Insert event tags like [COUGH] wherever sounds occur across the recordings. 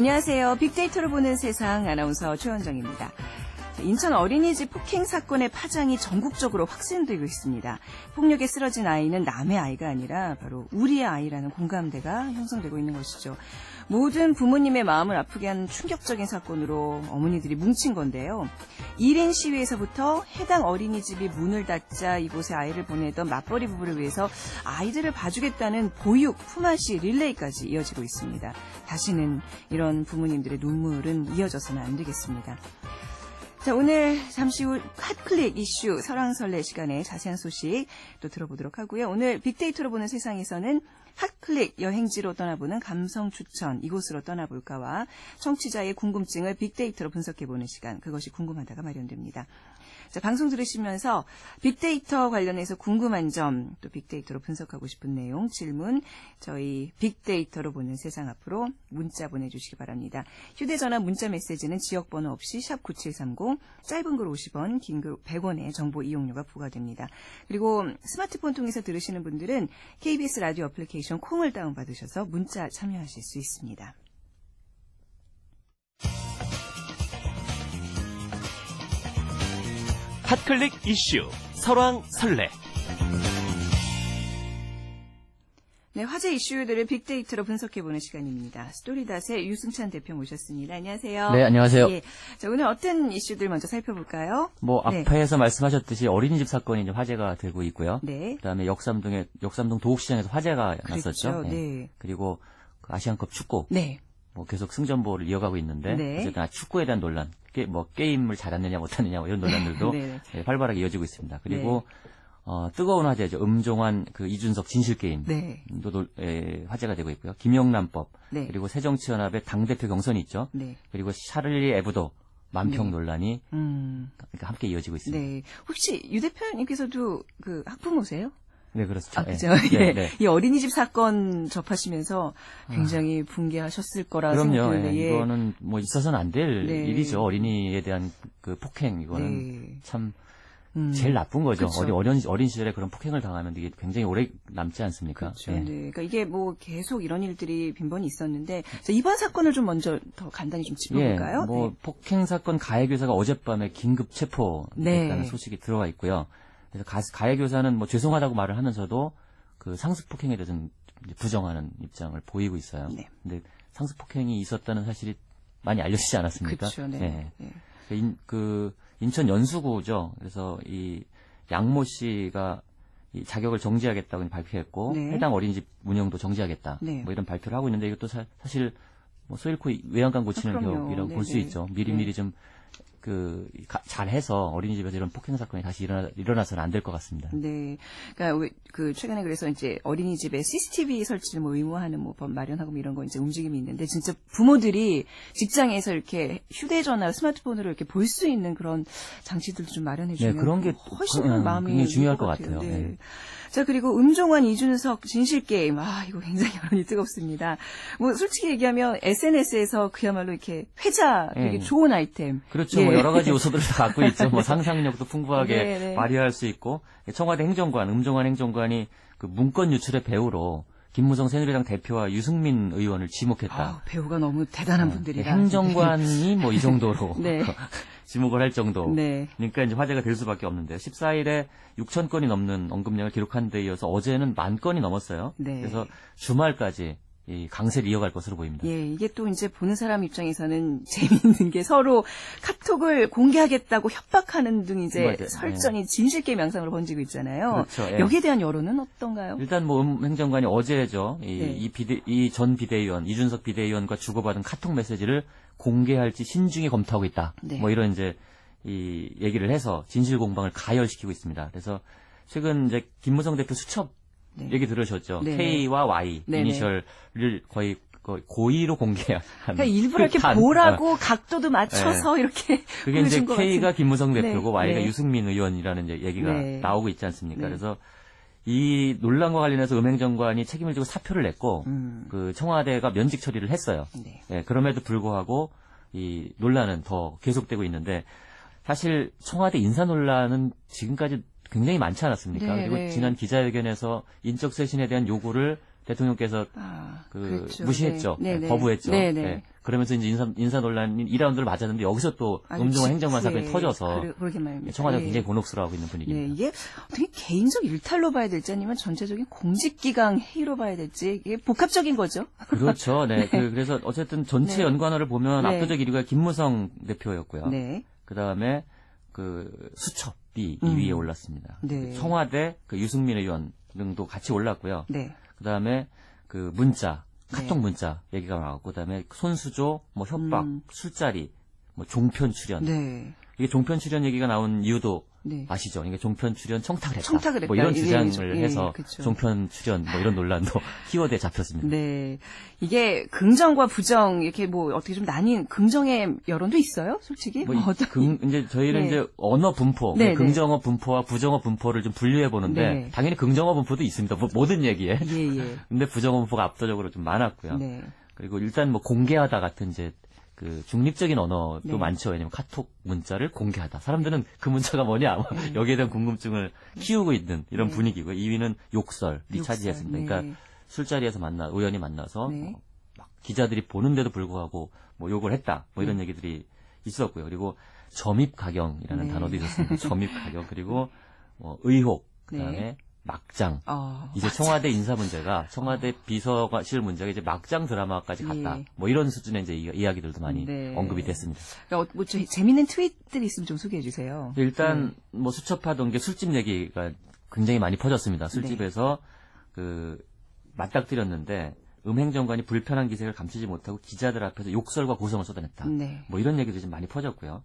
안녕하세요. 빅데이터로 보는 세상 아나운서 최원정입니다. 인천 어린이집 폭행 사건의 파장이 전국적으로 확산되고 있습니다. 폭력에 쓰러진 아이는 남의 아이가 아니라 바로 우리의 아이라는 공감대가 형성되고 있는 것이죠. 모든 부모님의 마음을 아프게 하는 충격적인 사건으로 어머니들이 뭉친 건데요. 1인 시위에서부터 해당 어린이집이 문을 닫자 이곳에 아이를 보내던 맞벌이 부부를 위해서 아이들을 봐주겠다는 보육, 품앗이, 릴레이까지 이어지고 있습니다. 다시는 이런 부모님들의 눈물은 이어져서는 안 되겠습니다. 자, 오늘 잠시 후 핫클릭 이슈 설왕설래 시간에 자세한 소식 또 들어보도록 하고요. 오늘 빅데이터로 보는 세상에서는 핫클릭 여행지로 떠나보는 감성 추천 이곳으로 떠나볼까와 청취자의 궁금증을 빅데이터로 분석해보는 시간 그것이 궁금하다가 마련됩니다. 자, 방송 들으시면서 빅데이터 관련해서 궁금한 점, 또 빅데이터로 분석하고 싶은 내용, 질문, 저희 빅데이터로 보는 세상 앞으로 문자 보내주시기 바랍니다. 휴대전화 문자 메시지는 지역번호 없이 샵9730, 짧은 글 50원, 긴 글 100원의 정보 이용료가 부과됩니다. 그리고 스마트폰 통해서 들으시는 분들은 KBS 라디오 어플리케이션 콩을 다운받으셔서 문자 참여하실 수 있습니다. 핫클릭 이슈 설왕설래 네, 화제 이슈들을 빅데이터로 분석해보는 시간입니다. 스토리닷의 유승찬 대표 모셨습니다. 안녕하세요. 네, 안녕하세요. 예. 자, 오늘 어떤 이슈들 먼저 살펴볼까요? 뭐 네. 앞에서 말씀하셨듯이 어린이집 사건이 이제 화제가 되고 있고요. 네. 그 다음에 역삼동에 역삼동 도곡시장에서 화제가 났었죠. 그렇죠. 예. 네. 그리고 그 아시안컵 축구 네. 뭐 계속 승전보를 이어가고 있는데 네. 어쨌든 축구에 대한 논란, 게, 뭐 게임을 잘하느냐 못하느냐 뭐 이런 논란들도 [LAUGHS] 네. 예, 활발하게 이어지고 있습니다. 그리고 어, 뜨거운 화제죠. 음종환 그 이준석 진실 게임. 네. 도 예, 화제가 되고 있고요. 김영란법 네. 그리고 새정치연합의 당 대표 경선이 있죠. 네. 그리고 샤를리 에브도 만평 네. 논란이 음. 그러니까 함께 이어지고 있습니다. 네. 혹시 유 대표님께서도 그 학부모세요? 네, 그렇죠. 아, 예. 그죠. [LAUGHS] 네, 예. 네. 이 어린이집 사건 접하시면서 굉장히 붕괴하셨을 거라 그럼요. 생각되는데, 예. 이거는 뭐 있어서는 안될 네. 일이죠. 어린이에 대한 그 폭행 이거는 네. 참 음. 제일 나쁜 거죠. 그쵸. 어린 어린 어린 시절에 그런 폭행을 당하면 이게 굉장히 오래 남지 않습니까? 그렇죠. 예. 네. 그러니까 이게 뭐 계속 이런 일들이 빈번히 있었는데 자, 이번 사건을 좀 먼저 더 간단히 좀 짚어볼까요? 예, 뭐 네. 폭행 사건 가해 교사가 어젯밤에 긴급 체포됐다는 네. 소식이 들어와 있고요. 그래서 가, 가해 교사는 뭐 죄송하다고 말을 하면서도 그 상습 폭행에 대해서는 부정하는 입장을 보이고 있어요. 네. 근데 상습 폭행이 있었다는 사실이 많이 알려지지 않았습니까? 그렇죠. 네. 예. 네. 그 인, 그 인천 연수구죠. 그래서 이 양모 씨가 이 자격을 정지하겠다고 발표했고 네. 해당 어린이집 운영도 정지하겠다. 네. 뭐 이런 발표를 하고 있는데 이것도 사, 실뭐 쏘일코 외양간 고치는 아, 그럼요. 격이라고 볼수 네네. 있죠. 미리미리 좀 그 잘해서 어린이집에서 이런 폭행 사건이 다시 일어나, 일어나서는 안 될 것 같습니다. 네. 그러니까 왜- 그 최근에 그래서 이제 어린이집에 CCTV 설치를 뭐 의무화하는 뭐 법 마련하고 뭐 이런 거 이제 움직임이 있는데 진짜 부모들이 직장에서 이렇게 휴대전화, 스마트폰으로 이렇게 볼 수 있는 그런 장치들도 좀 마련해 주면 네, 그런 게 훨씬 그- 음, 마음이 굉장히 중요할 것 같아요. 네. 네. 자 그리고 음종환 이준석 진실 게임 아 이거 굉장히 [LAUGHS] 여론이 뜨겁습니다. 뭐 솔직히 얘기하면 SNS에서 그야말로 이렇게 회자 되게 예. 좋은 아이템. 그렇죠. 예. 뭐 여러 가지 요소들을 다 갖고 있죠. 뭐 상상력도 풍부하게 [LAUGHS] 네, 네. 발휘할 수 있고 청와대 행정관, 음종환 행정관이 그 문건 유출의 배우로 김무성 새누리당 대표와 유승민 의원을 지목했다. 아, 배우가 너무 대단한 분들이라. 행정관이 뭐 이 정도로 [LAUGHS] 네. 지목을 할 정도. 네. 그러니까 이제 화제가 될 수밖에 없는데 14일에 6천 건이 넘는 언급량을 기록한 데 이어서 어제는 만 건이 넘었어요. 네. 그래서 주말까지 이 강세를 이어갈 것으로 보입니다. 예, 이게 또 이제 보는 사람 입장에서는 [LAUGHS] 재미있는 게 서로 카톡을 공개하겠다고 협박하는 등 이제 맞아요. 설전이 진실게임 양상으로 번지고 있잖아요. 그렇죠. 예. 여기에 대한 여론은 어떤가요? 일단 뭐 음, 행정관이 어제죠. 네. 이, 비대 이전 비대위원 이준석 비대위원과 주고받은 카톡 메시지를 공개할지 신중히 검토하고 있다. 네. 뭐 이런 이제 이 얘기를 해서 진실 공방을 가열시키고 있습니다. 그래서 최근 이제 김무성 대표 수첩 네. 얘기 들으셨죠. 네. K와 Y 네, 이니셜을 거의 고의로 공개한. 그러니까 일부러 이렇게 어, 보라고 각도도 맞춰서 이렇게 그게 이제 K가 같은. 김무성 네, 대표고 Y가 네. 유승민 의원이라는 얘기가 네. 나오고 있지 않습니까? 네. 그래서 이 논란과 관련해서 음행정관이 책임을 지고 사표를 냈고 음. 그 청와대가 면직 처리를 했어요. 네. 예, 그럼에도 불구하고 이 논란은 더 계속되고 있는데 사실 청와대 인사 논란은 지금까지 굉장히 많지 않았습니까? 네, 그리고 네. 지난 기자회견에서 인적 쇄신에 대한 요구를 대통령께서 아, 그 그렇죠. 무시했죠. 네, 예, 네. 거부했죠. 네, 네. 예, 그러면서 이제 인사, 인사 논란이 2라운드를 맞았는데 여기서 또 아주 음종원 행정관 사건이 터져서 그러, 말입니다. 청와대가 예. 굉장히 곤혹스러워하고 있는 네, 분위기입니다. 이게 어떻게 개인적 일탈로 봐야 될지 아니면 전체적인 공직기강 회의로 봐야 될지 이게 복합적인 거죠. 그렇죠. 네. [LAUGHS] 그, 래서 어쨌든 전체 네. 연관어를 보면 네. 압도적 1위가 김무성 대표였고요. 네. 그 다음에 그 수첩이 음. 2위에 올랐습니다. 네. 청와대 그 유승민 의원 등도 같이 올랐고요. 네. 그 다음에 그 문자, 카톡 네. 문자 얘기가 나왔고, 그 다음에 손수조, 뭐 협박, 음. 술자리, 뭐 종편 출연. 네. 이게 종편 출연 얘기가 나온 이유도 네. 아시죠? 이게 종편 출연 청탁을 했다. 청탁을 뭐 했다. 이런 예, 주장을 예, 해서 그쵸. 종편 출연 뭐 이런 논란도 [LAUGHS] 키워드에 잡혔습니다. 네. 이게 긍정과 부정 이렇게 뭐 어떻게 좀 나뉜 긍정의 여론도 있어요? 솔직히? 뭐 이- 어떤- 금- 이제 저희는 네. 이제 언어 분포, 네, 네. 긍정어 분포와 부정어 분포를 좀 분류해 보는데 네. 당연히 긍정어 분포도 있습니다. 뭐 모든 얘기에. 예, 예. [LAUGHS] 근데 부정어 분포가 압도적으로 좀 많았고요. 네. 그리고 일단 뭐 공개하다 같은 이제 그 중립적인 언어도 네. 많죠. 왜냐면 카톡 문자를 공개하다. 사람들은 그 문자가 뭐냐 네. 여기에 대한 궁금증을 키우고 있는 이런 네. 분위기고요. 2위는 욕설이 욕설. 차지했습니다. 네. 그러니까 술자리에서 만나 의원이 만나서 네. 어, 막 기자들이 보는데도 불구하고 뭐 욕을 했다. 뭐 이런 네. 얘기들이 있었고요. 그리고 점입 가경이라는 네. 단어도 있었습니다. [LAUGHS] 점입 가경 그리고 뭐 의혹 그다음에 네. 막장 어, 이제 청와대 인사 문제가 청와대 비서실 문제가 이제 막장 드라마까지 갔다. 예. 뭐 이런 수준의 이제 이- 이야기들도 많이 네. 언급이 됐습니다. 어, 뭐 저- 재밌는 트윗들이 있으면 좀 소개해 주세요. 일단 네. 뭐 수첩하던 게 술집 얘기가 굉장히 많이 퍼졌습니다. 술집에서 네. 그 맞닥뜨렸는데 음행정관이 불편한 기색을 감추지 못하고 기자들 앞에서 욕설과 고성을 쏟아냈다. 네. 뭐 이런 얘기도 좀 많이 퍼졌고요.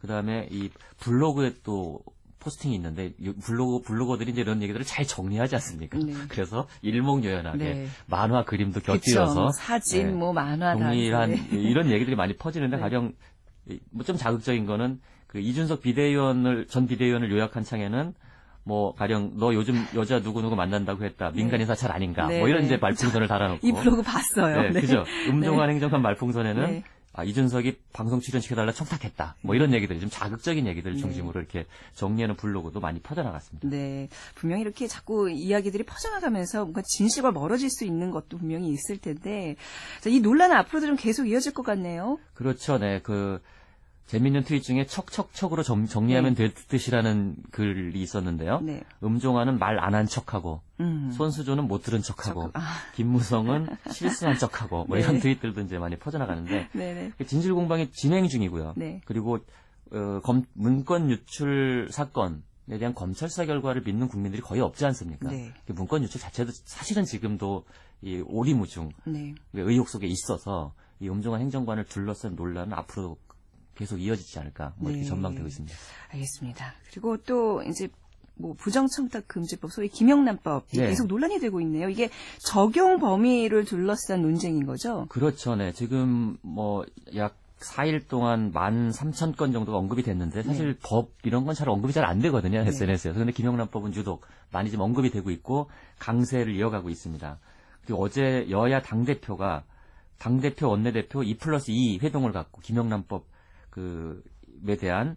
그 다음에 이 블로그에 또 포스팅이 있는데 이 블로그 블로거들이 이제 이런 얘기들을 잘 정리하지 않습니까? 네. 그래서 일목요연하게 네. 만화 그림도. 곁들여서 사진, 네. 뭐 만화 다 동일한 있는데. 이런 얘기들이 많이 퍼지는데 네. 가령 뭐 좀 자극적인 거는 그 이준석 비대위원을 전 비대위원을 요약한 창에는 뭐 가령 너 요즘 여자 누구 누구 만난다고 했다 민간인 사찰 아닌가 네, 뭐 이런 네. 이제 말풍선을 달아놓고 이 블로그 봤어요. 네, 그죠 [LAUGHS] 음종환 행정관 말풍선에는 네. 아, 이준석이 방송 출연시켜달라 청탁했다 뭐 이런 얘기들이 좀 자극적인 얘기들을 네. 중심으로 이렇게 정리하는 블로그도 많이 퍼져나갔습니다. 네, 분명히 이렇게 자꾸 이야기들이 퍼져나가면서 뭔가 진실과 멀어질 수 있는 것도 분명히 있을 텐데, 자, 이 논란은 앞으로도 좀 계속 이어질 것 같네요. 그렇죠. 네. 그 재밌는 트윗 중에 척척척으로 정, 정리하면 될 듯이라는 글이 있었는데요. 네, 음종환은 말 안 한 척하고 음, 손수조는 못 들은 척하고 아, 김무성은 [LAUGHS] 실수한 척하고 뭐 네. 이런 트윗들도 이제 많이 퍼져나가는데 [LAUGHS] 네, 네, 진실 공방이 진행 중이고요. 네. 그리고 어, 검- 문건 유출 사건 에 대한 검찰 수사 결과를 믿는 국민들이 거의 없지 않습니까? 네. 그 문건 유출 자체도 사실은 지금도 이 오리무중 네. 의혹 속에 있어서 이 음종환 행정관을 둘러싼 논란은 앞으로 계속 이어지지 않을까 뭐 이렇게 네. 전망되고 있습니다. 알겠습니다. 그리고 또 이제 뭐 부정청탁 금지법 소위 김영란법이 네. 계속 논란이 되고 있네요. 이게 적용 범위를 둘러싼 논쟁인 거죠? 그렇죠. 네. 지금 뭐약 4일 동안 13,000건 정도가 언급이 됐는데 사실 법 이런 건 잘 언급이 잘 안 되거든요. 네. SNS에서. 그런데 김영란법은 유독 많이 좀 언급이 되고 있고 강세를 이어가고 있습니다. 그리고 어제 여야 당대표가 당대표 원내대표 2 플러스 2 회동을 갖고 김영란법 그에 대한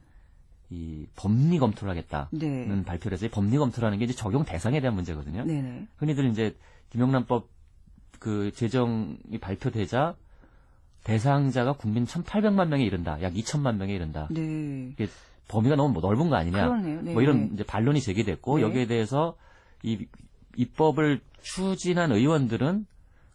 이 법리 검토를 하겠다는 네. 발표를 해서 이 법리 검토라는 게 이제 적용 대상에 대한 문제거든요. 네네. 흔히들 이제 김영란법 그 제정이 발표되자 대상자가 국민 1,800만 명에 이른다. 약 2천만 명에 이른다. 네. 이게 범위가 너무 넓은 거 아니냐. 네. 뭐 이런 이제 반론이 제기됐고 네. 여기에 대해서 이 입법을 추진한 의원들은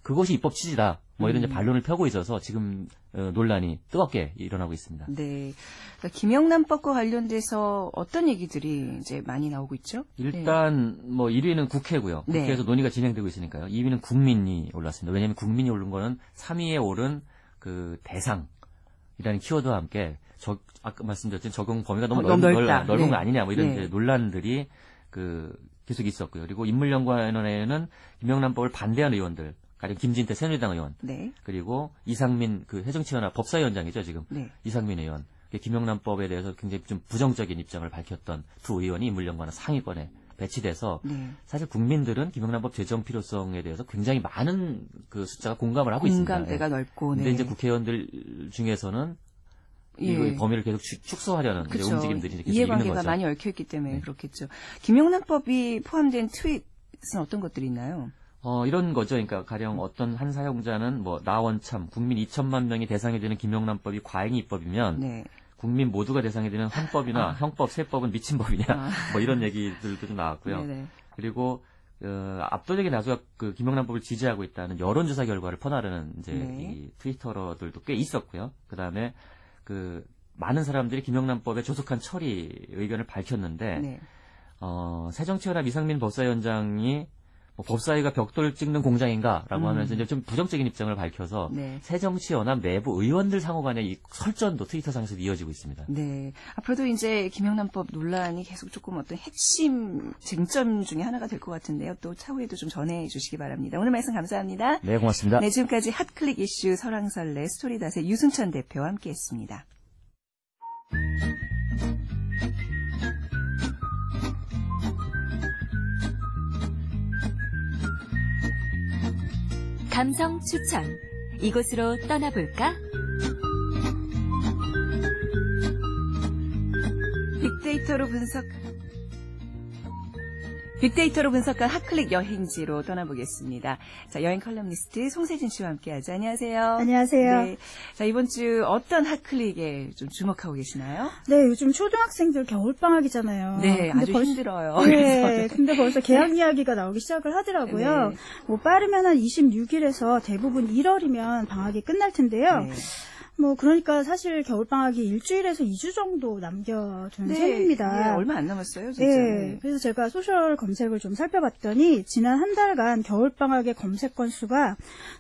그것이 입법 취지다. 뭐 이런 음. 이제 반론을 펴고 있어서 지금 어, 논란이 뜨겁게 일어나고 있습니다. 네. 그러니까 김영란법과 관련돼서 어떤 얘기들이 이제 많이 나오고 있죠? 일단 뭐 1위는 국회고요. 네. 국회에서 논의가 진행되고 있으니까요. 2위는 국민이 올랐습니다. 왜냐하면 국민이 오른 거는 3위에 오른 그 대상이라는 키워드와 함께 저, 아까 말씀드렸던 적용 범위가 너무 어, 넓은, 너무 걸- 넓다. 넓은 네. 거 아니냐 뭐 이런 네. 논란들이 그 계속 있었고요. 그리고 인물연구원회는 김영란법을 반대하는 의원들, 가령 김진태 새누리당 의원, 네. 그리고 이상민 그 해정치연합 법사위원장이죠 지금 네. 이상민 의원 김영란법에 대해서 굉장히 좀 부정적인 입장을 밝혔던 두 의원이 인물연구원 상위권에 배치돼서 네. 사실 국민들은 김영란법 제정 필요성에 대해서 굉장히 많은 그 숫자가 공감을 하고 있습니다. 공감대가 예. 넓고, 근데 네. 이제 국회의원들 중에서는 예. 이 범위를 계속 축- 축소하려는 이제 그쵸. 움직임들이 계속 이해관계가. 많이 얽혀 있기 때문에 네. 그렇겠죠. 김영란법이 포함된 트윗은 어떤 것들이 있나요? 어, 이런 거죠. 그러니까 가령 어떤 한 사용자는 뭐 나원참 국민 2천만 명이 대상이 되는 김영란법이 과잉 입법이면 네. 국민 모두가 대상이 되는 헌법이나 아. 형법, 세법은 미친 법이냐 아. [LAUGHS] 뭐 이런 얘기들도 좀 나왔고요. 네네. 그리고 어, 압도적인 다수가 그 김영란법을 지지하고 있다는 여론조사 결과를 퍼나르는 이제 네. 이 트위터러들도 꽤 있었고요. 그 다음에 그 많은 사람들이 김영란법에 조속한 처리 의견을 밝혔는데 네. 어, 새정치연합 이상민 법사위원장이 뭐 법사위가 벽돌 찍는 공장인가라고 음. 하면서 이제 좀 부정적인 입장을 밝혀서 네. 새정치연합 내부 의원들 상호 간의 이 설전도 트위터상에서 이어지고 있습니다. 네. 앞으로도 이제 김영란법 논란이 계속 조금 어떤 핵심 쟁점 중에 하나가 될 것 같은데요. 또 차후에도 좀 전해 주시기 바랍니다. 오늘 말씀 감사합니다. 네, 고맙습니다. 네, 지금까지 핫클릭 이슈 설왕설래 스토리닷의 유승천 대표와 함께했습니다. 감성 추천. 이곳으로 떠나볼까? 빅데이터로 분석 빅데이터로 분석한 hot click 여행지로 떠나보겠습니다. 자, 여행 칼럼니스트 송세진 씨와 함께하죠. 안녕하세요. 안녕하세요. 네. 자, 이번 주 어떤 hot click에 좀 주목하고 계시나요? 네, 요즘 초등학생들 겨울방학이잖아요. 네, 아주 벌써- 힘들어요. [LAUGHS] 네, 근데 벌써 개학 이야기가 나오기 시작을 하더라고요. 네. 뭐 빠르면 한 26일에서 대부분 1월이면 방학이 끝날 텐데요. 네. 뭐 그러니까 사실 겨울방학이 일주일에서 2주 정도 남겨둔 네, 셈입니다. 예, 얼마 안 남았어요, 진짜. 네, 그래서 제가 소셜 검색을 좀 살펴봤더니 지난 한 달간 겨울방학의 검색 건수가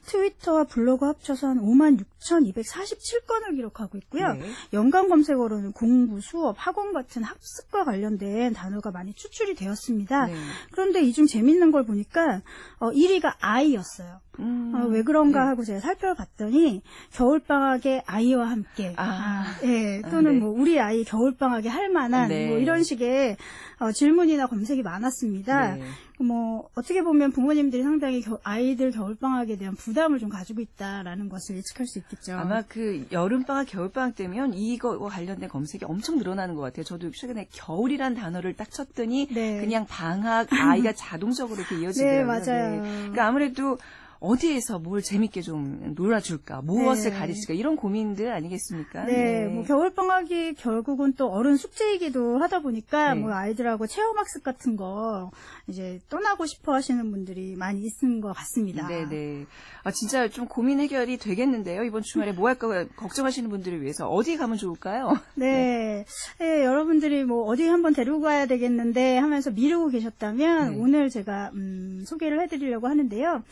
트위터와 블로그 합쳐서 한 56,247건을 기록하고 있고요. 네. 연관 검색어로는 공부, 수업, 학원 같은 학습과 관련된 단어가 많이 추출이 되었습니다. 네. 그런데 이 중 재밌는 걸 보니까 어, 1위가 아이였어요. 음, 어, 왜 그런가 네. 하고 제가 살펴봤더니 겨울방학에 아이와 함께 아. 예, 아, 또는 네. 뭐 우리 아이 겨울방학에 할 만한 네. 뭐 이런 식의 어, 질문이나 검색이 많았습니다. 네. 뭐 어떻게 보면 부모님들이 상당히 겨- 아이들 겨울방학에 대한 부담을 좀 가지고 있다라는 것을 예측할 수 있겠죠. 아마 그 여름방학, 겨울방학 되면 이거와 관련된 검색이 엄청 늘어나는 것 같아요. 저도 최근에 겨울이란 단어를 딱 쳤더니 네. 그냥 방학, 아이가 [LAUGHS] 자동적으로 이렇게 이어지더라고요. 네, 맞아요. 그러니까 아무래도 어디에서 뭘 재밌게 좀 놀아줄까, 무엇을 네. 가르칠까 이런 고민들 아니겠습니까? 네, 뭐 겨울 방학이 결국은 또 어른 숙제이기도 하다 보니까 네. 뭐 아이들하고 체험 학습 같은 거 이제 떠나고 싶어 하시는 분들이 많이 있는 것 같습니다. 네 네. 아, 진짜 좀 고민 해결이 되겠는데요. 이번 주말에 뭐 할까 걱정하시는 분들을 위해서 어디 가면 좋을까요? [LAUGHS] 네. 네, 여러분들이 뭐 어디 한번 데리고 가야 되겠는데 하면서 미루고 계셨다면 네. 오늘 제가 음, 소개를 해드리려고 하는데요.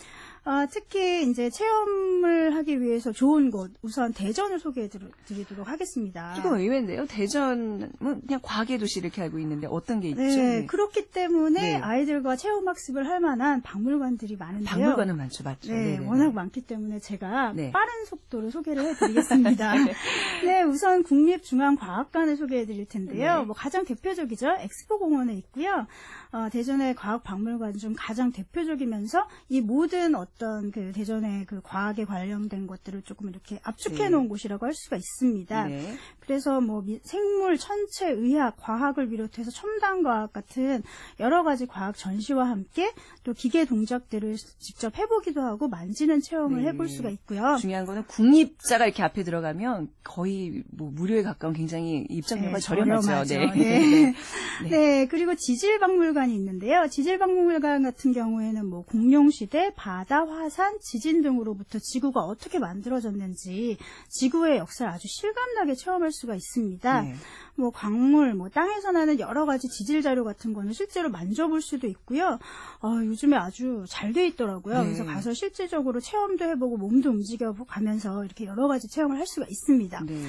아, 특히 이제 체험을 하기 위해서 좋은 곳 우선 대전을 소개해 드리- 드리도록 하겠습니다. 조금 의외인데요. 대전은 그냥 과계 도시 이렇게 알고 있는데 어떤 게 있죠? 네, 그렇기 때문에 네. 아이들과 체험 학습을 할 만한 박물관들이 많은데요. 박물관은 많죠, 맞죠? 네, 네네. 워낙 많기 때문에 제가 네. 빠른 속도로 소개를 해드리겠습니다. [LAUGHS] 네, 우선 국립중앙과학관을 소개해 드릴 텐데요. 네. 뭐 가장 대표적이죠. 엑스포공원에 있고요. 어, 대전의 과학박물관 중 가장 대표적이면서 이 모든 어떤 그 대전의 그 과학에 관련된 것들을 조금 이렇게 압축해 네. 놓은 곳이라고 할 수가 있습니다. 네. 그래서 뭐 미- 생물, 천체, 의학, 과학을 비롯해서 첨단 과학 같은 여러 가지 과학 전시와 함께 또 기계 동작들을 직접 해보기도 하고 만지는 체험을 네. 해볼 수가 있고요. 중요한 거는 국립자가 이렇게 앞에 들어가면 거의 뭐 무료에 가까운 굉장히 입장료가 네, 저렴하죠. 저렴하죠. 네. [LAUGHS] 네. 네. [LAUGHS] 네, 그리고 지질박물관이 있는데요. 지질박물관 같은 경우에는 뭐 공룡시대, 바다, 화산, 지진 등으로부터 지구가 어떻게 만들어졌는지 지구의 역사를 아주 실감나게 체험할 수가 있습니다. 네. 뭐 광물, 뭐 땅에서 나는 여러 가지 지질 자료 같은 거는 실제로 만져볼 수도 있고요. 어, 요즘에 아주 잘 돼 있더라고요. 네. 그래서 가서 실제적으로 체험도 해보고 몸도 움직여 가면서 이렇게 여러 가지 체험을 할 수가 있습니다. 네.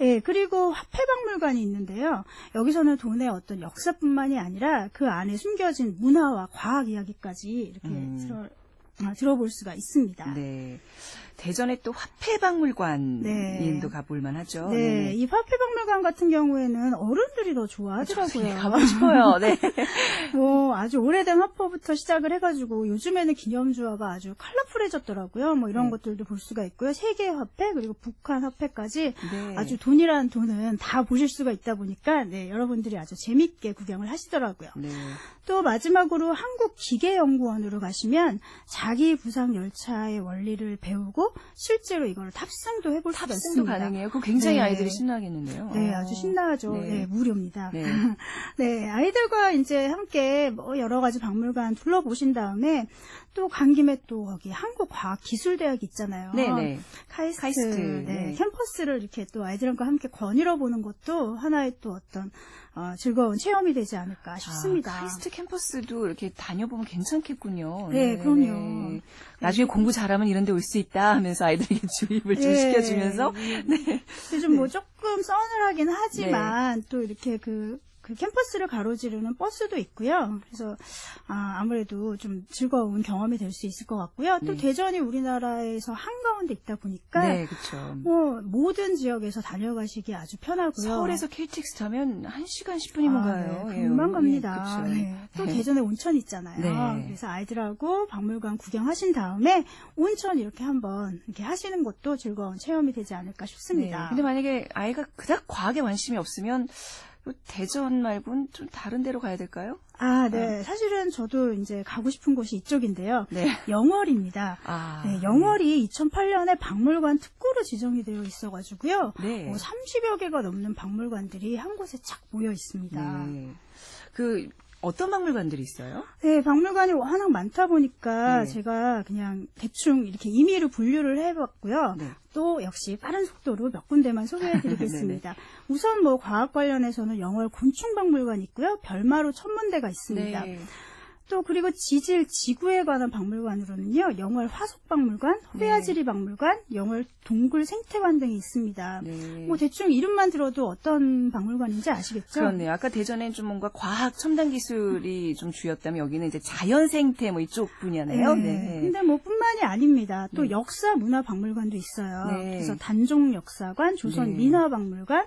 예, 그리고 화폐박물관이 있는데요. 여기서는 돈의 어떤 역사뿐만이 아니라 그 안에 숨겨진 문화와 과학 이야기까지 이렇게 음. 들어, 아, 들어볼 수가 있습니다. 네. 대전에 또 화폐박물관도 네. 가볼 만하죠. 네, 이 화폐박물관 같은 경우에는 어른들이 더 좋아하더라고요. 가고 싶어요. 네. [LAUGHS] 뭐 아주 오래된 화포부터 시작을 해가지고 요즘에는 기념주화가 아주 컬러풀해졌더라고요. 뭐 이런 네. 것들도 볼 수가 있고요. 세계 화폐 그리고 북한 화폐까지 네. 아주 돈이라는 돈은 다 보실 수가 있다 보니까 네, 여러분들이 아주 재밌게 구경을 하시더라고요. 네. 또 마지막으로 한국기계연구원으로 가시면 자기 부상 열차의 원리를 배우고 실제로 이걸 탑승도 해볼 수가 탑승도 있습니다. 가능해요. 그거 굉장히 네. 아이들이 신나겠는데요. 네, 어. 아주 신나죠. 네. 네, 무료입니다. 네. [LAUGHS] 네, 아이들과 이제 함께 뭐 여러 가지 박물관 둘러보신 다음에 또 간 김에 또 거기 한국과학기술대학이 있잖아요. 네, 네. 카이스트, 카이스트, 네, 네. 캠퍼스를 이렇게 또 아이들과 함께 거닐어 보는 것도 하나의 또 어떤 어, 즐거운 체험이 되지 않을까 싶습니다. 아, 카이스트 캠퍼스도 이렇게 다녀보면 괜찮겠군요. 네, 그럼요. 나중에 공부 잘하면 이런 데 올 수 있다 하면서 아이들에게 [LAUGHS] 주입을 좀 네. 시켜주면서 네. 요즘 뭐 조금 서늘하긴 하지만 또 이렇게 그, 그 캠퍼스를 가로지르는 버스도 있고요. 그래서 아, 아무래도 좀 즐거운 경험이 될 수 있을 것 같고요. 또 네. 대전이 우리나라에서 한가운데 있다 보니까 네, 그렇죠. 뭐 모든 지역에서 다녀가시기 아주 편하고요. 서울에서 KTX 타면 1시간 10분이면 아, 가요. 네, 예, 금방 예, 갑니다. 네. 또 네. 대전에 온천 있잖아요. 네. 그래서 아이들하고 박물관 구경하신 다음에 온천 이렇게 한번 이렇게 하시는 것도 즐거운 체험이 되지 않을까 네. 싶습니다. 근데 만약에 아이가 그닥 과하게 관심이 없으면 요 대전 말고는 좀 다른 데로 가야 될까요? 아, 네. 사실은 저도 이제 가고 싶은 곳이 이쪽인데요. 네. [LAUGHS] 영월입니다. 아, 네, 영월이 2008년에 박물관 특구로 지정이 되어 있어가지고요. 네. 뭐 30여 개가 넘는 박물관들이 한 곳에 착 모여 있습니다. 네. 그 어떤 박물관들이 있어요? 네, 박물관이 워낙 많다 보니까 네. 제가 그냥 대충 이렇게 임의로 분류를 해봤고요. 네. 또 역시 빠른 속도로 몇 군데만 소개해드리겠습니다. [LAUGHS] 우선 뭐 과학 관련해서는 영월 곤충박물관 있고요. 별마루 천문대가 있습니다. 네. 또 그리고 지질 지구에 관한 박물관으로는요. 영월 화석박물관, 호야지리 박물관, 영월 동굴 생태관 등이 있습니다. 네. 뭐 대충 이름만 들어도 어떤 박물관인지 아시겠죠? 그렇네요. 아까 대전엔 좀 뭔가 과학 첨단 기술이 좀 주였다면 여기는 이제 자연 생태 뭐 이쪽 분야네요. 네. 근데 뭐 뿐만이 아닙니다. 또 네. 역사 문화 박물관도 있어요. 네. 그래서 단종 역사관, 조선 네. 민화 박물관,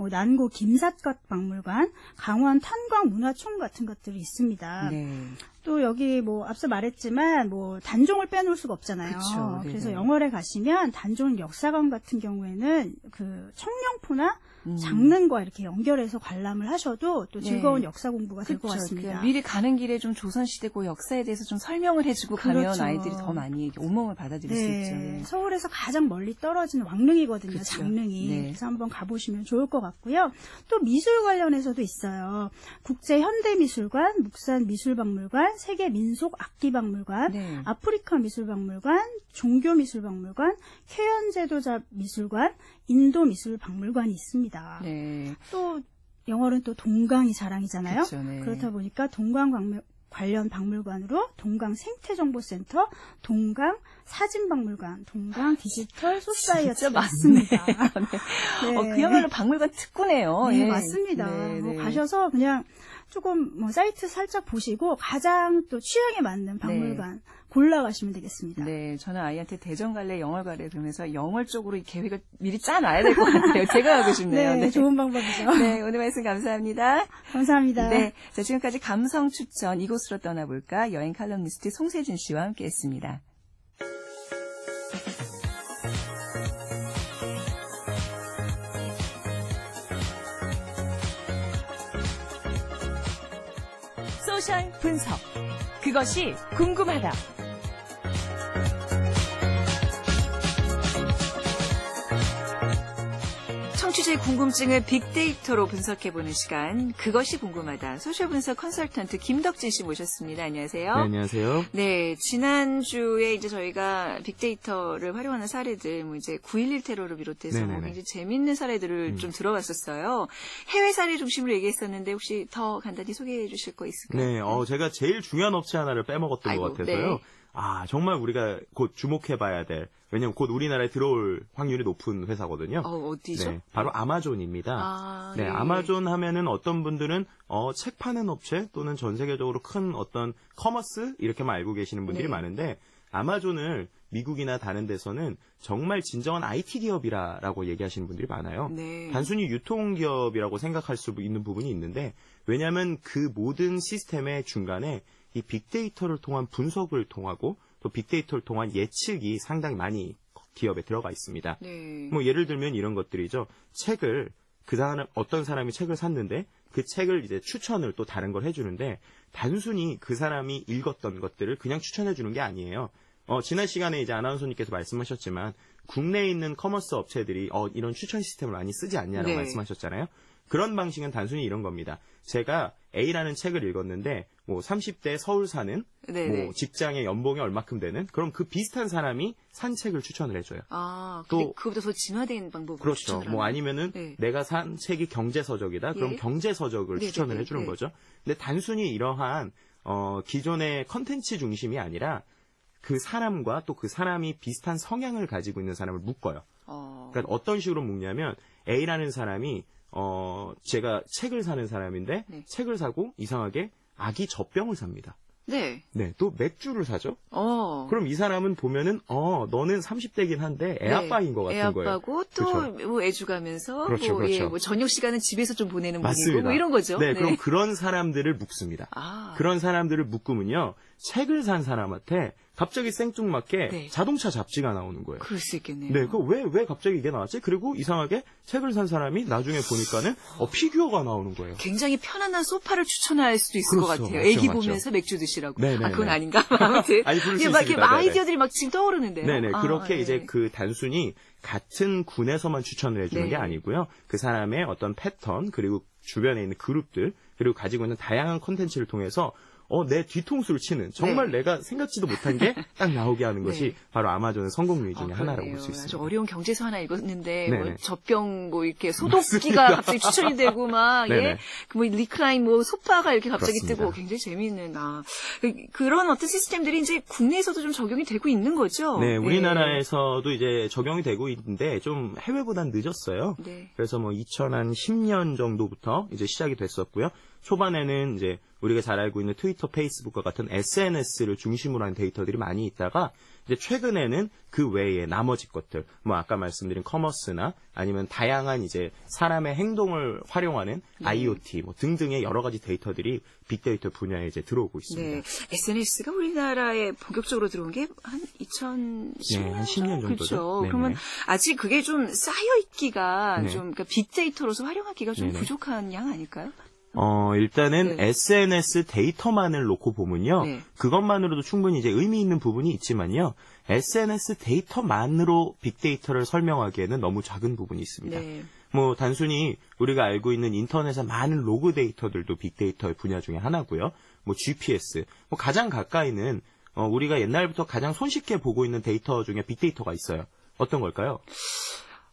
뭐 난고 김삿갓 박물관, 강원 탄광 문화총 같은 것들이 있습니다. 네. 또 여기 뭐 앞서 말했지만 뭐 단종을 빼놓을 수가 없잖아요. 그쵸, 네네. 그래서 영월에 가시면 단종 역사관 같은 경우에는 그 청룡포나 음. 장릉과 이렇게 연결해서 관람을 하셔도 또 네. 즐거운 역사 공부가 될 것. 같습니다. 미리 가는 길에 좀 조선시대 그 역사에 대해서 좀 설명을 해주고 가면 그렇죠. 아이들이 더 많이 온몸을 받아들일 수 있죠. 네. 서울에서 가장 멀리 떨어진 왕릉이거든요. 그렇죠. 장릉이. 네. 그래서 한번 가보시면 좋을 것 같고요. 또 미술 관련해서도 있어요. 국제현대미술관, 묵산미술박물관, 세계민속악기박물관, 네. 아프리카 미술박물관, 종교미술박물관, 쾌연제도자 미술관, 인도미술박물관이 있습니다. 네. 또 영월은 또 동강이 자랑이잖아요. 그렇죠, 네. 그렇다 보니까 동강 박물- 관련 박물관으로 동강 생태정보센터, 동강 사진박물관, 동강 디지털 소사이어티 맞습니다. [LAUGHS] 네. 어, 그야말로 박물관 특구네요. 네, 예. 맞습니다. 네, 뭐 네. 가셔서 그냥 조금 뭐 사이트 살짝 보시고 가장 또 취향에 맞는 박물관 골라가시면 되겠습니다. 네, 저는 아이한테 대전 갈래, 영월 갈래 그러면서 영월 쪽으로 이 계획을 미리 짜놔야 될 것 같아요. [LAUGHS] 제가 가고 싶네요. 네, 좋은 방법이죠. 네, 오늘 말씀 감사합니다. 감사합니다. 네, 자, 지금까지 감성 추천 이곳으로 떠나볼까 여행 칼럼니스트 송세준 씨와 함께했습니다. 소셜 분석. 그것이 궁금하다. 청취자의 궁금증을 빅데이터로 분석해보는 시간. 그것이 궁금하다. social 분석 컨설턴트 김덕진 씨 모셨습니다. 안녕하세요. 네, 안녕하세요. 네, 지난주에 이제 저희가 빅데이터를 활용하는 사례들, 뭐 이제 9.11 테러를 비롯해서 뭐 네네네. 굉장히 재밌는 사례들을 음. 좀 들어봤었어요. 해외 사례 중심으로 얘기했었는데 혹시 더 간단히 소개해 주실 거 있을까요? 네, 어, 제가 제일 중요한 업체 하나를 빼먹었던 아이고, 것 같아서요. 네. 아, 정말 우리가 곧 주목해봐야 될, 왜냐면 곧 우리나라에 들어올 확률이 높은 회사거든요. 어, 어디죠? 네, 바로 아마존입니다. 아, 네, 아마존 하면은 어떤 분들은 어, 책 파는 업체 또는 전 세계적으로 큰 어떤 commerce 이렇게만 알고 계시는 분들이 네. 많은데 아마존을 미국이나 다른 데서는 정말 진정한 IT 기업이라라고 얘기하시는 분들이 많아요. 네. 단순히 유통 기업이라고 생각할 수 있는 부분이 있는데 왜냐하면 그 모든 시스템의 중간에 이 빅데이터를 통한 분석을 통하고 또 빅데이터를 통한 예측이 상당히 많이 기업에 들어가 있습니다. 네. 뭐 예를 들면 이런 것들이죠. 책을 그 사람 어떤 사람이 책을 샀는데 그 책을 이제 추천을 또 다른 걸 해주는데 단순히 그 사람이 읽었던 것들을 그냥 추천해 주는 게 아니에요. 어, 지난 시간에 이제 아나운서님께서 말씀하셨지만 국내에 있는 commerce 업체들이 어, 이런 추천 시스템을 많이 쓰지 않냐라고 네. 말씀하셨잖아요. 그런 방식은 단순히 이런 겁니다. 제가 A라는 책을 읽었는데 뭐 30대 서울 사는 네네. 뭐 직장의 연봉이 얼마큼 되는 그럼 그 비슷한 사람이 산 책을 추천을 해줘요. 아, 또- 그보다 더 진화된 방법으로 그렇죠. 뭐 하나요? 아니면은 네. 내가 산 책이 경제 서적이다. 그럼 예. 경제 서적을 네, 추천을 네, 네, 해주는 네. 거죠. 근데 단순히 이러한 어, 기존의 컨텐츠 중심이 아니라 그 사람과 또 그 사람이 비슷한 성향을 가지고 있는 사람을 묶어요. 어, 그러니까 어떤 식으로 묶냐면 A라는 사람이 어 제가 책을 사는 사람인데 네. 책을 사고 이상하게 아기 젖병을 삽니다. 네. 네, 또 맥주를 사죠. 어. 그럼 이 사람은 보면은 어 너는 30대긴 한데 애아빠인 것 같은 네. 애 거예요. 아빠고 또뭐 애 주가면서 그렇죠, 뭐, 예, 그렇죠. 뭐 저녁 시간은 집에서 좀 보내는 분이고 맞습니다. 뭐 이런 거죠. 네, 그럼 그런 사람들을 묶습니다. 아, 그런 사람들을 묶으면요 책을 산 사람한테 갑자기 생뚱맞게 네. 자동차 잡지가 나오는 거예요. 그럴 수 있겠네요. 네, 그왜왜 갑자기 이게 나왔지? 그리고 이상하게 책을 산 사람이 나중에 보니까는 어, 피규어가 나오는 거예요. 굉장히 편안한 소파를 추천할 수도 있을 것 그렇죠. 같아요. 맞죠, 애기 맞죠. 보면서 맥주 드시라고. 네네네. 아, 그건 아닌가? [LAUGHS] 아무튼. 아니, 부를 수 예, 막 이렇게. 네네. 아이디어들이 막 지금 떠오르는데요. 네네. 아, 그렇게 예. 이제 그 단순히 같은 군에서만 추천을 해주는 네. 게 아니고요. 그 사람의 어떤 패턴, 그리고 주변에 있는 그룹들, 그리고 가지고 있는 다양한 컨텐츠를 통해서 어, 내 뒤통수를 치는, 정말 네. 내가 생각지도 못한 게 딱 나오게 하는 [LAUGHS] 것이 네. 바로 아마존의 성공 요인 중에 아, 하나라고. 볼수 아주 있습니다. 어려운 경제서 하나 읽었는데 뭐 네네. 젖병 뭐 이렇게 [LAUGHS] 소독기가 갑자기 추천이 되고 막 예, 네네. 그뭐 리클라인 뭐 소파가 이렇게 갑자기 그렇습니다. 뜨고 굉장히 재미있는 아 그- 그런 어떤 시스템들이 이제 국내에서도 좀 적용이 되고 있는 거죠. 네, 예. 우리나라에서도 이제 적용이 되고 있는데 좀 해외보단 늦었어요. 네. 그래서 뭐 2010년 정도부터 이제 시작이 됐었고요. 초반에는 이제 우리가 잘 알고 있는 트위터, 페이스북과 같은 SNS를 중심으로 한 데이터들이 많이 있다가 이제 최근에는 그 외에 나머지 것들, 뭐 아까 말씀드린 커머스나 아니면 다양한 이제 사람의 행동을 활용하는 네. IoT 뭐 등등의 여러 가지 데이터들이 빅데이터 분야에 이제 들어오고 있습니다. 네, SNS가 우리나라에 본격적으로 들어온 게 한 2010년, 네, 한 10년 정도죠. 그렇죠. 그러면 아직 그게 좀 쌓여 있기가 네. 좀 그러니까 빅데이터로서 활용하기가 좀 네네. 부족한 양 아닐까요? 어, 일단은 네. SNS 데이터만을 놓고 보면요. 네. 그것만으로도 충분히 이제 의미 있는 부분이 있지만요. SNS 데이터만으로 빅데이터를 설명하기에는 너무 작은 부분이 있습니다. 네. 뭐 단순히 우리가 알고 있는 인터넷의 많은 로그 데이터들도 빅데이터의 분야 중에 하나고요. 뭐 GPS, 뭐 가장 가까이는 어, 우리가 옛날부터 가장 손쉽게 보고 있는 데이터 중에 빅데이터가 있어요. 어떤 걸까요?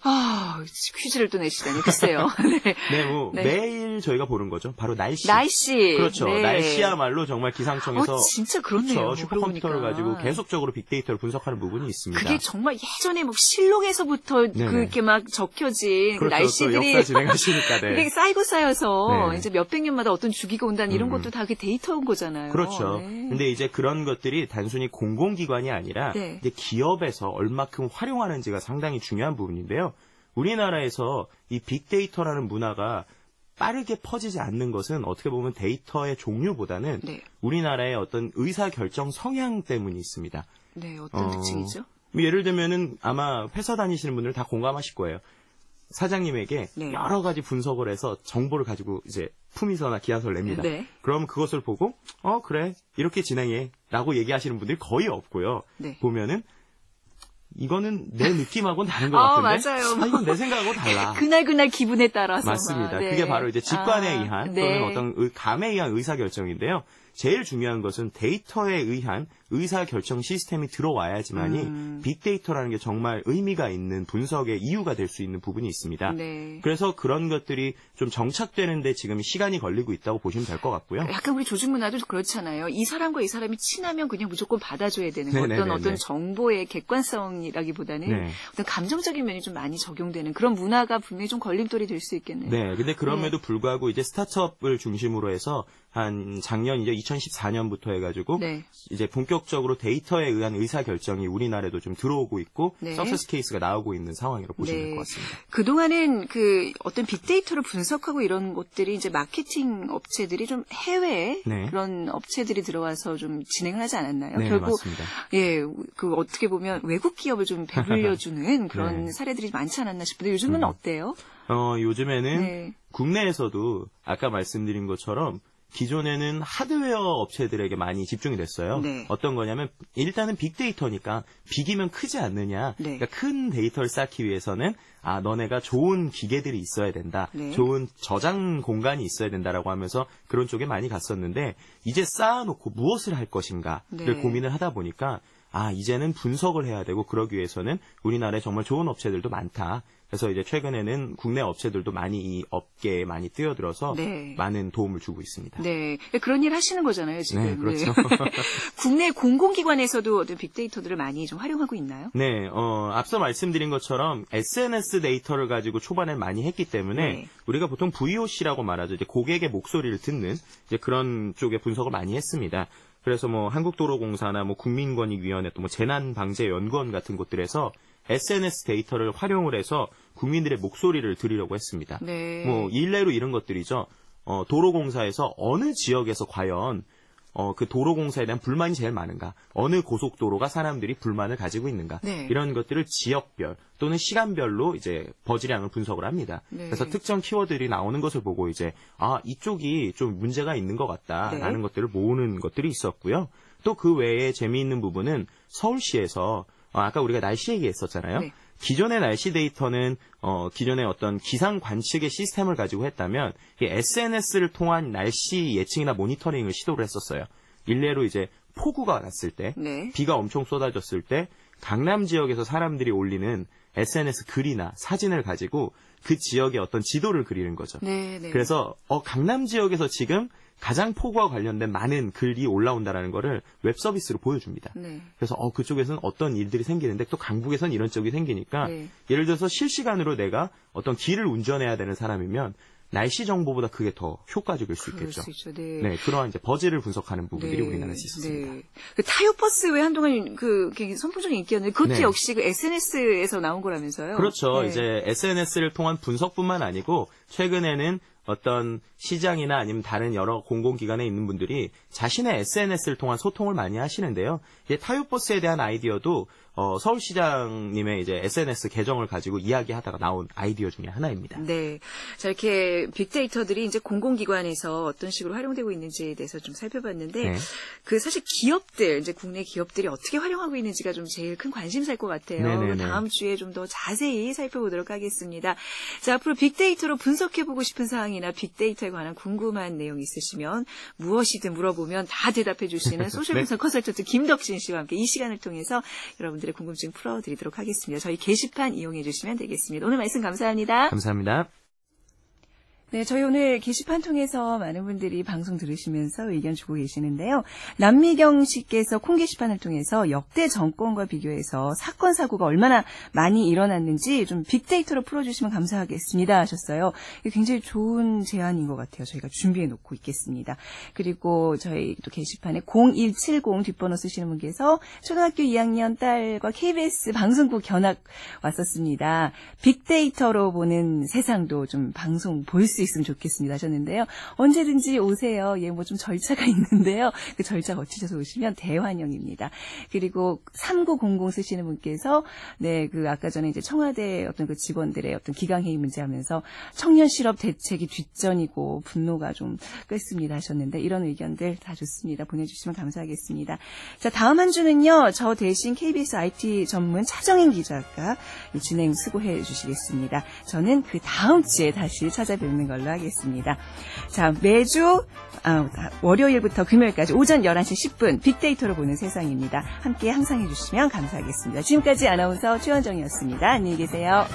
아, 퀴즈를 또 내시다니 글쎄요. [LAUGHS] 네. 네, 뭐 네. 매일 저희가 보는 거죠. 바로 날씨. 날씨. 그렇죠. 네. 날씨야말로 정말 기상청에서 어, 진짜 그렇네요. 그렇죠. 뭐 슈퍼컴퓨터를. 가지고 계속적으로 빅데이터를 분석하는 부분이 있습니다. 그게 정말 예전에 뭐 실록에서부터 네네. 그렇게 막 적혀진 그 그렇죠. 또 날씨들이 역사 진행하시니까 네. [LAUGHS] 이게 쌓이고 쌓여서 네. 이제 몇백 년마다 어떤 주기가 온다는 이런 음. 것도 다 그 데이터인 거잖아요. 그렇죠. 네. 근데 이제 그런 것들이 단순히 공공기관이 아니라 네. 이제 기업에서 얼마큼 활용하는지가 상당히 중요한 부분인데요. 우리나라에서 이 빅데이터라는 문화가 빠르게 퍼지지 않는 것은 어떻게 보면 데이터의 종류보다는 네. 우리나라의 어떤 의사 결정 성향 때문이 있습니다. 네, 어떤 어, 특징이죠? 뭐 예를 들면은 아마 회사 다니시는 분들은 다 공감하실 거예요. 사장님에게 네. 여러 가지 분석을 해서 정보를 가지고 이제 품위서나 기한서를 냅니다. 네. 그럼 그것을 보고 어 그래 이렇게 진행해라고 얘기하시는 분들이 거의 없고요. 네. 보면은 이거는 내 느낌하고는 다른 것 아, 같은데 맞아요. 아, 이건 내 생각하고 달라. [LAUGHS] 그날 그날 기분에 따라서 맞습니다. 막, 네. 그게 바로 이제 직관에 아, 의한 네. 또는 어떤 의- 감에 의한 의사 결정인데요. 제일 중요한 것은 데이터에 의한 의사 결정 시스템이 들어와야지만이 음. 빅데이터라는 게 정말 의미가 있는 분석의 이유가 될 수 있는 부분이 있습니다. 네. 그래서 그런 것들이 좀 정착되는데 지금 시간이 걸리고 있다고 보시면 될 것 같고요. 약간 우리 조직 문화도 그렇잖아요. 이 사람과 이 사람이 친하면 그냥 무조건 받아줘야 되는 네네네네. 어떤 어떤 정보의 객관성이라기보다는 네. 어떤 감정적인 면이 좀 많이 적용되는 그런 문화가 분명히 좀 걸림돌이 될 수 있겠네요. 네, 근데 그럼에도 불구하고 이제 스타트업을 중심으로 해서 한 작년 이제 2014년부터 해가지고 네. 이제 본격적으로 데이터에 의한 의사 결정이 우리나라에도 좀 들어오고 있고 네. success case가 나오고 있는 상황이라고 보시면 네. 될것 같습니다. 그 동안은 그 어떤 빅데이터를 분석하고 이런 것들이 이제 마케팅 업체들이 좀 해외에 네. 그런 업체들이 들어와서 좀 진행을 하지 않았나요? 네, 결국 맞습니다. 예, 그 어떻게 보면 외국 기업을 좀 배불려주는 [LAUGHS] 그런 네. 사례들이 많지 않았나 싶은데 요즘은 음. 어때요? 어, 요즘에는 네. 국내에서도 아까 말씀드린 것처럼 기존에는 하드웨어 업체들에게 많이 집중이 됐어요. 네. 어떤 거냐면 일단은 빅데이터니까 빅이면 크지 않느냐. 네. 그러니까 큰 데이터를 쌓기 위해서는 아 너네가 좋은 기계들이 있어야 된다. 네. 좋은 저장 공간이 있어야 된다라고 하면서 그런 쪽에 많이 갔었는데 이제 쌓아놓고 무엇을 할 것인가를 네. 고민을 하다 보니까 아 이제는 분석을 해야 되고 그러기 위해서는 우리나라에 정말 좋은 업체들도 많다. 그래서 이제 최근에는 국내 업체들도 많이 이 업계에 많이 뛰어들어서 네. 많은 도움을 주고 있습니다. 네, 그런 일 하시는 거잖아요 지금. 네, 그렇죠. [LAUGHS] 국내 공공기관에서도 어떤 빅데이터들을 많이 좀 활용하고 있나요? 네, 어, 앞서 말씀드린 것처럼 SNS 데이터를 가지고 초반에 많이 했기 때문에 네. 우리가 보통 VOC라고 말하죠. 이제 고객의 목소리를 듣는 이제 그런 쪽의 분석을 많이 했습니다. 그래서 뭐 한국도로공사나 뭐 국민권익위원회 또 뭐 재난방재연구원 같은 곳들에서 SNS 데이터를 활용을 해서 국민들의 목소리를 들으려고 했습니다. 네. 뭐 일례로 이런 것들이죠. 어, 도로공사에서 어느 지역에서 과연 어, 그 도로공사에 대한 불만이 제일 많은가? 어느 고속도로가 사람들이 불만을 가지고 있는가? 네. 이런 것들을 지역별 또는 시간별로 이제 버즈량을 분석을 합니다. 네. 그래서 특정 키워드들이 나오는 것을 보고 이제 아 이쪽이 좀 문제가 있는 것 같다라는 네. 것들을 모으는 것들이 있었고요. 또 그 외에 재미있는 부분은 서울시에서 어, 아까 우리가 날씨 얘기했었잖아요. 네. 기존의 날씨 데이터는 어 기존의 어떤 기상 관측의 시스템을 가지고 했다면 이 SNS를 통한 날씨 예측이나 모니터링을 시도를 했었어요. 일례로 이제 폭우가 났을 때, 네. 비가 엄청 쏟아졌을 때 강남 지역에서 사람들이 올리는 SNS 글이나 사진을 가지고 그 지역의 어떤 지도를 그리는 거죠. 네, 네. 그래서 어 강남 지역에서 지금 가장 폭우와 관련된 많은 글이 올라온다라는 거를 웹 서비스로 보여줍니다. 네. 그래서 어 그쪽에서는 어떤 일들이 생기는데 또 강북에선 이런 쪽이 생기니까 네. 예를 들어서 실시간으로 내가 어떤 길을 운전해야 되는 사람이면 날씨 정보보다 그게 더 효과적일 수 있겠죠. 수. 네. 네, 그러한 이제 buzz를 분석하는 부분들이 네, 우리나라에서 있었습니다. 네. 그 타요 버스 왜 한동안 그 선풍적인 인기였는데 그것도 네. 역시 그 SNS에서 나온 거라면서요? 그렇죠. 네. 이제 SNS를 통한 분석뿐만 아니고 최근에는 어떤 시장이나 아니면 다른 여러 공공기관에 있는 분들이 자신의 SNS를 통한 소통을 많이 하시는데요. 타요버스에 대한 아이디어도 어, 서울시장님의 이제 SNS 계정을 가지고 이야기하다가 나온 아이디어 중에 하나입니다. 네. 자, 이렇게 빅데이터들이 이제 공공기관에서 어떤 식으로 활용되고 있는지에 대해서 좀 살펴봤는데, 네. 그 사실 기업들, 이제 국내 기업들이 어떻게 활용하고 있는지가 좀 제일 큰 관심사일 것 같아요. 네네네. 다음 주에 좀 더 자세히 살펴보도록 하겠습니다. 자, 앞으로 빅데이터로 분석해보고 싶은 사항이나 빅데이터에 관한 궁금한 내용 있으시면 무엇이든 물어보면 다 대답해 주시는 [LAUGHS] 소셜분석 컨설턴트 김덕진 씨와 함께 이 시간을 통해서 여러분들 의 궁금증 풀어드리도록 하겠습니다. 저희 게시판 이용해 주시면 되겠습니다. 오늘 말씀 감사합니다. 감사합니다. 네, 저희 오늘 게시판 통해서 많은 분들이 방송 들으시면서 의견 주고 계시는데요. 남미경 씨께서 콩 게시판을 통해서 역대 정권과 비교해서 사건 사고가 얼마나 많이 일어났는지 좀 빅데이터로 풀어주시면 감사하겠습니다 하셨어요. 굉장히 좋은 제안인 것 같아요. 저희가 준비해 놓고 있겠습니다. 그리고 저희 또 게시판에 0170 뒷번호 쓰시는 분께서 초등학교 2학년 딸과 KBS 방송국 견학 왔었습니다. 빅데이터로 보는 세상도 좀 방송 볼수 있으면 좋겠습니다 하셨는데요. 언제든지 오세요. 예, 뭐 좀 절차가 [LAUGHS] 있는데요. 그 절차 거치셔서 오시면 대환영입니다. 그리고 3900 쓰시는 분께서 네, 그 아까 전에 이제 청와대 어떤 그 직원들의 어떤 기강회의 문제 하면서 청년 실업 대책이 뒷전이고 분노가 좀 끓습니다 하셨는데 이런 의견들 다 좋습니다. 보내주시면 감사하겠습니다. 자, 다음 한 주는요, 저 대신 KBS IT 전문 차정인 기자가 이 진행 수고해 주시겠습니다. 저는 그 다음 주에 다시 찾아뵙 는 걸로 하겠습니다. 자, 매주 아, 월요일부터 금요일까지 오전 11시 10분 빅데이터로 보는 세상입니다. 함께 항상 해주시면 감사하겠습니다. 지금까지 아나운서 최원정이었습니다. 안녕히 계세요.